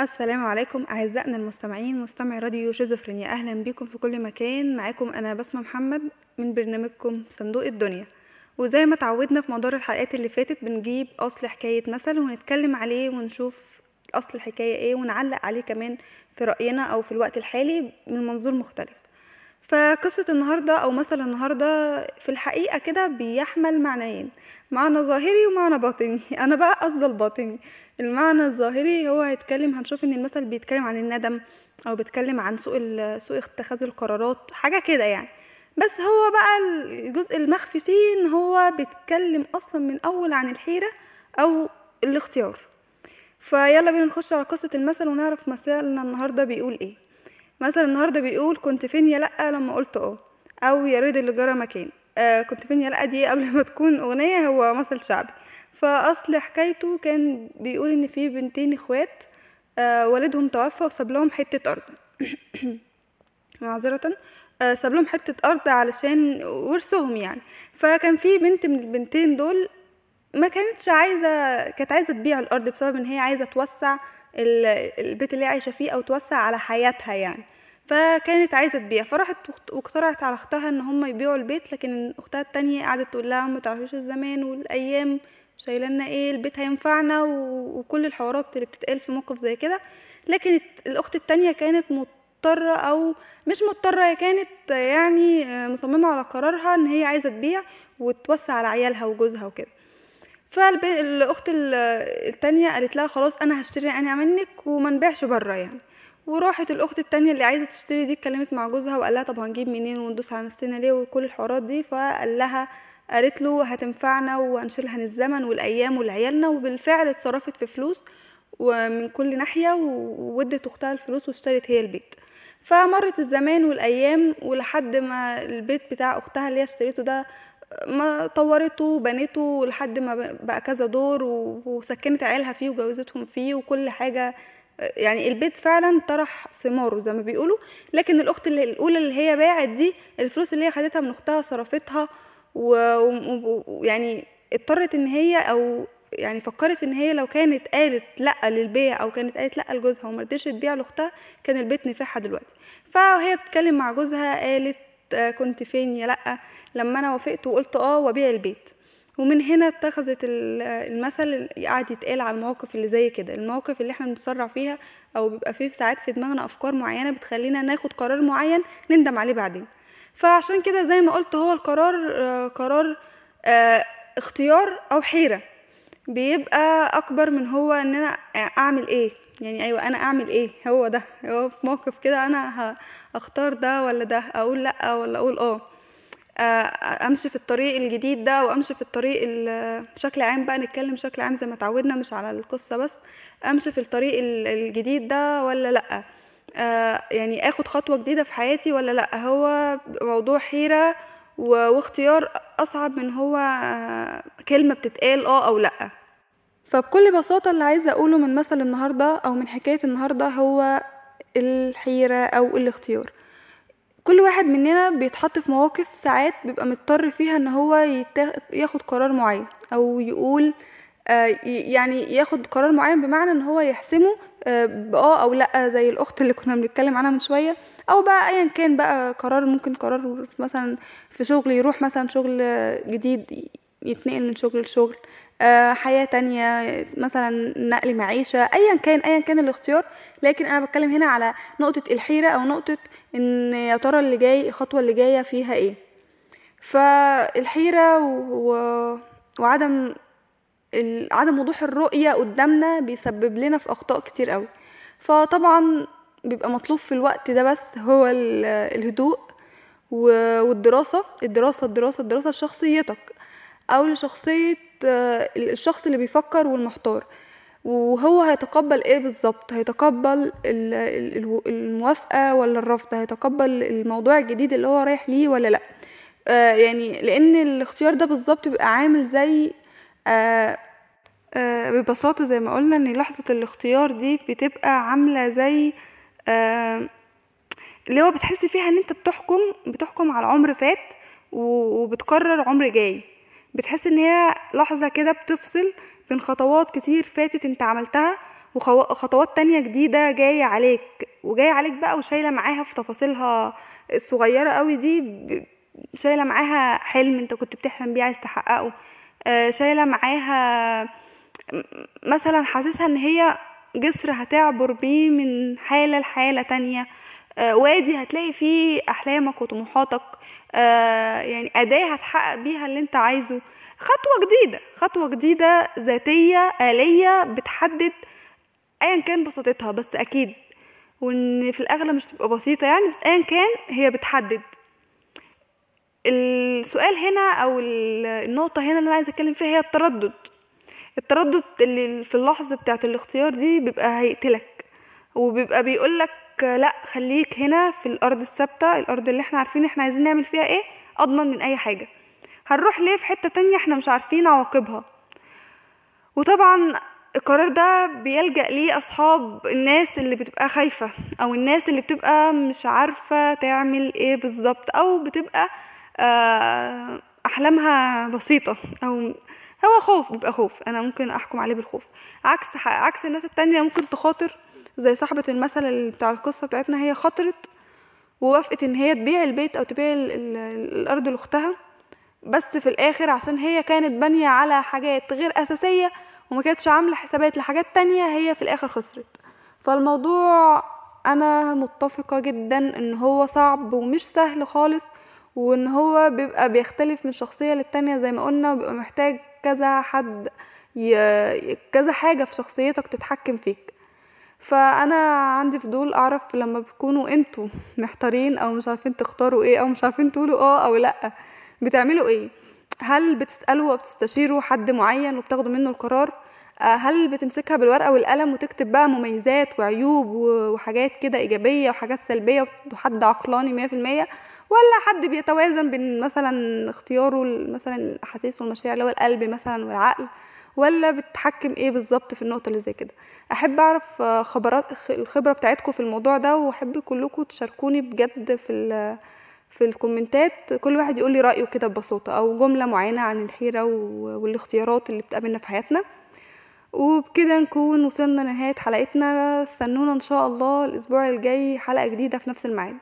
السلام عليكم أعزائنا المستمعين مستمعي راديو شيزوفرينيا. أهلا بكم في كل مكان. معاكم أنا بسمة محمد من برنامجكم صندوق الدنيا. وزي ما تعودنا في مدار الحلقات اللي فاتت بنجيب أصل حكاية مثل ونتكلم عليه ونشوف أصل الحكاية إيه ونعلق عليه كمان في رأينا أو في الوقت الحالي من منظور مختلف. فقصة النهاردة أو مثل النهاردة في الحقيقة كده بيحمل معنيين. معنى ظاهري ومعنى باطني. أنا بقى قصد الباطني. المعنى الظاهري هو هيتكلم هنشوف إن المثل بيتكلم عن الندم أو بيتكلم عن سوء سوء اتخاذ القرارات حاجة كده يعني. بس هو بقى الجزء المخفي فيه إن هو بيتكلم أصلا من اول عن الحيرة أو الاختيار. فيلا بينا نخش على قصة المثل ونعرف مثلنا النهارده بيقول إيه. مثل النهارده بيقول كنت فين يا لأ لما قلت آه أو يا ريت اللي جرى مكان. آه كنت فين يا لأ دي قبل ما تكون أغنية هو مثل شعبي. فأصل حكايته كان بيقول إن في بنتين إخوات آه والدهم توفى وساب لهم حتة أرض. معذرة. آه ساب لهم حتة أرض علشان ورثهم يعني. فكان في بنت من البنتين دول ما كانتش عايزة كانت عايزة تبيع الأرض بسبب إن هي عايزة توسع ال- البيت اللي عايشة فيه أو توسع على حياتها يعني. فكانت عايزة تبيع فراحت واقترحت على أختها إن هم يبيعوا البيت لكن أختها التانية قعدت تقول لها ما تعرفيش الزمان والأيام شايلة لنا إيه البيت هينفعنا وكل الحوارات اللي بتتقال في موقف زي كده. لكن الأخت التانية كانت مضطرة أو مش مضطرة هي كانت يعني مصممة على قرارها إن هي عايزة تبيع وتوسع على عيالها وجوزها وكده. فالاخت ال- التانية قالت لها خلاص أنا هشتري أنا منك وما نبيعش بره يعني. وراحت الأخت التانية اللي عايزة تشتري دي اتكلمت مع جوزها وقال لها طب هنجيب منين وندوس على نفسنا ليه وكل الحوارات دي؟ فقال لها قالت له هتنفعنا وهنشيلها الزمن والأيام ولعيالنا وبالفعل اتصرفت في فلوس ومن كل ناحية وودت أختها الفلوس واشترت هي البيت. فمرت الزمان والأيام ولحد ما البيت بتاع أختها اللي هي اشتريته ده ما طورته وبنته لحد ما بقى كذا دور وسكنت عيالها فيه وجوزتهم فيه وكل حاجة. يعني البيت فعلا طرح ثماره زي ما بيقولوا لكن الأخت اللي الأولى اللي هي باعت دي الفلوس اللي هي خدتها من أختها صرفتها ويعني اضطرت إن هي أو يعني فكرت إن هي لو كانت قالت لأ للبيع أو كانت قالت لأ لجوزها وما تبيع لأختها كان البيت نفعها دلوقتي. فهي بتتكلم مع جوزها قالت كنت فين يا لأ. لما أنا وافقت وقلت آه وأبيع البيت. ومن هنا اتخذت ال- المثل قاعد يتقال على المواقف اللي زي كده. المواقف اللي إحنا بنتسرع فيها أو بيبقى فيه ساعات في دماغنا أفكار معينة بتخلينا ناخد قرار معين نندم عليه بعدين. فعشان كده زي ما قلت هو القرار آه، قرار آه، اختيار أو حيرة. بيبقى أكبر من هو إن أنا أعمل إيه. يعني أيوه أنا أعمل إيه؟ هو ده. هو في موقف كده أنا ه- اختار ده ولا ده؟ أقول لأ ولا أقول آه. آه، أمشي في الطريق الجديد ده وأمشي في الطريق ال- بشكل عام بقى نتكلم بشكل عام زي ما اتعودنا مش على القصة بس. أمشي في الطريق ال- الجديد ده ولا لأ؟ آه، يعني آخد خطوة جديدة في حياتي ولا لأ؟ هو موضوع حيرة واختيار أصعب من هو كلمة بتتقال آه أو لأ. فبكل بساطة اللي عايزة أقوله من مثل النهاردة أو من حكاية النهاردة هو الحيرة أو الاختيار. كل واحد مننا بيتحط في مواقف ساعات بيبقى مضطر فيها إن هو ياخد قرار معين أو يقول آه، يعني ياخد قرار معين بمعنى إن هو يحسمه آه، باه أو لأ زي الأخت اللي كنا بنتكلم عنها من شوية أو بقى ايا كان بقى قرار ممكن قرار مثلا في شغل يروح مثلا شغل جديد يتنقل من شغل لشغل. آه، حياة تانية مثلا نقل معيشة ايا كان ايا كان الاختيار. لكن أنا بتكلم هنا على نقطة الحيرة أو نقطة إن يا ترى اللي جاي الخطوة اللي جاية فيها إيه. فالحيرة و... وعدم عدم وضوح الرؤية قدامنا بيسبب لنا في أخطاء كتير قوي فطبعا بيبقى مطلوب في الوقت ده بس هو ال- الهدوء والدراسة. الدراسة الدراسة الدراسة لشخصيتك أو لشخصية الشخص اللي بيفكر والمحتار. وهو هيتقبل إيه بالظبط؟ هيتقبل ال- ال- الو- الموافقة ولا الرفض؟ هيتقبل الموضوع الجديد اللي هو رايح ليه ولا لأ؟ آه يعني لأن الاختيار ده بالظبط بيبقى عامل زي آه آه ببساطة زي ما قلنا إن لحظة الاختيار دي بتبقى عاملة زي آه اللي هو بتحس فيها إن أنت بتحكم بتحكم على عمر فات وبتقرر عمر جاي. بتحس إن هي لحظة كده بتفصل بين خطوات كتير فاتت أنت عملتها وخطوات تانية جديدة جاية عليك وجاية عليك بقى وشايلة معاها في تفاصيلها الصغيرة قوي دي شايلة معاها حلم أنت كنت بتحلم بيه عايز تحققه آه، شايلة معاها مثلا حاسسها إن هي جسر هتعبر بيه من حالة لحالة تانية. وادي هتلاقي فيه أحلامك وطموحاتك. آه، يعني أداة هتحقق بيها اللي أنت عايزه. خطوة جديدة خطوة جديدة ذاتية آلية بتحدد ايا كان بساطتها بس أكيد. وإن في الأغلب مش تبقى بسيطة يعني بس ايا كان هي بتحدد. السؤال هنا أو النقطة هنا اللي أنا عايزة أتكلم فيها هي التردد. التردد اللي في اللحظة بتاعت الاختيار دي بيبقى هيقتلك وبيبقى بيقولك لا خليك هنا في الأرض الثابتة الأرض اللي إحنا عارفين إحنا عايزين نعمل فيها إيه أضمن من أي حاجة. هنروح ليه في حتة تانية إحنا مش عارفين عواقبها. وطبعا القرار ده بيلجأ ليه أصحاب الناس اللي بتبقى خايفة أو الناس اللي بتبقى مش عارفة تعمل إيه بالظبط أو بتبقى آه، أحلامها بسيطة أو هو خوف بيبقى خوف. أنا ممكن أحكم عليه بالخوف. عكس عكس الناس التانية ممكن تخاطر زي صاحبة المثل بتاع القصة بتاعتنا هي خاطرت ووافقت إن هي تبيع البيت أو تبيع الأرض لأختها. بس في الآخر عشان هي كانت بانية على حاجات غير أساسية وما كانتش عاملة حسابات لحاجات تانية هي في الآخر خسرت. فالموضوع أنا متفقة جدا إن هو صعب ومش سهل خالص وإن هو بيبقى بيختلف من شخصية للتانية. زي ما قلنا وبيبقى محتاج كذا حد ي... كذا حاجة في شخصيتك تتحكم فيك. فأنا عندي فضول أعرف لما بتكونوا أنتوا محتارين أو مش عارفين تختاروا إيه أو مش عارفين تقولوا آه أو لأ بتعملوا إيه؟ هل بتسألوا وبتستشيروا حد معين وبتاخدوا منه القرار؟ آه، هل بتمسكها بالورقة والقلم وتكتب بقى مميزات وعيوب وحاجات كده إيجابية وحاجات سلبية وحد عقلاني مية في المية؟ ولا حد بيتوازن بين مثلا اختياره مثلا الأحاسيس والمشاعر اللي هو القلب مثلا والعقل ولا بتحكم إيه بالظبط في النقطة اللي زي كده؟ أحب أعرف خبرات الخبرة بتاعتكم في الموضوع ده وأحب كلكم تشاركوني بجد في في الكومنتات. كل واحد يقول لي رأيه كده ببساطة أو جملة معينة عن الحيرة والاختيارات اللي بتقابلنا في حياتنا. وبكده نكون وصلنا لنهاية حلقتنا. استنونا إن شاء الله الأسبوع الجاي حلقة جديدة في نفس الميعاد.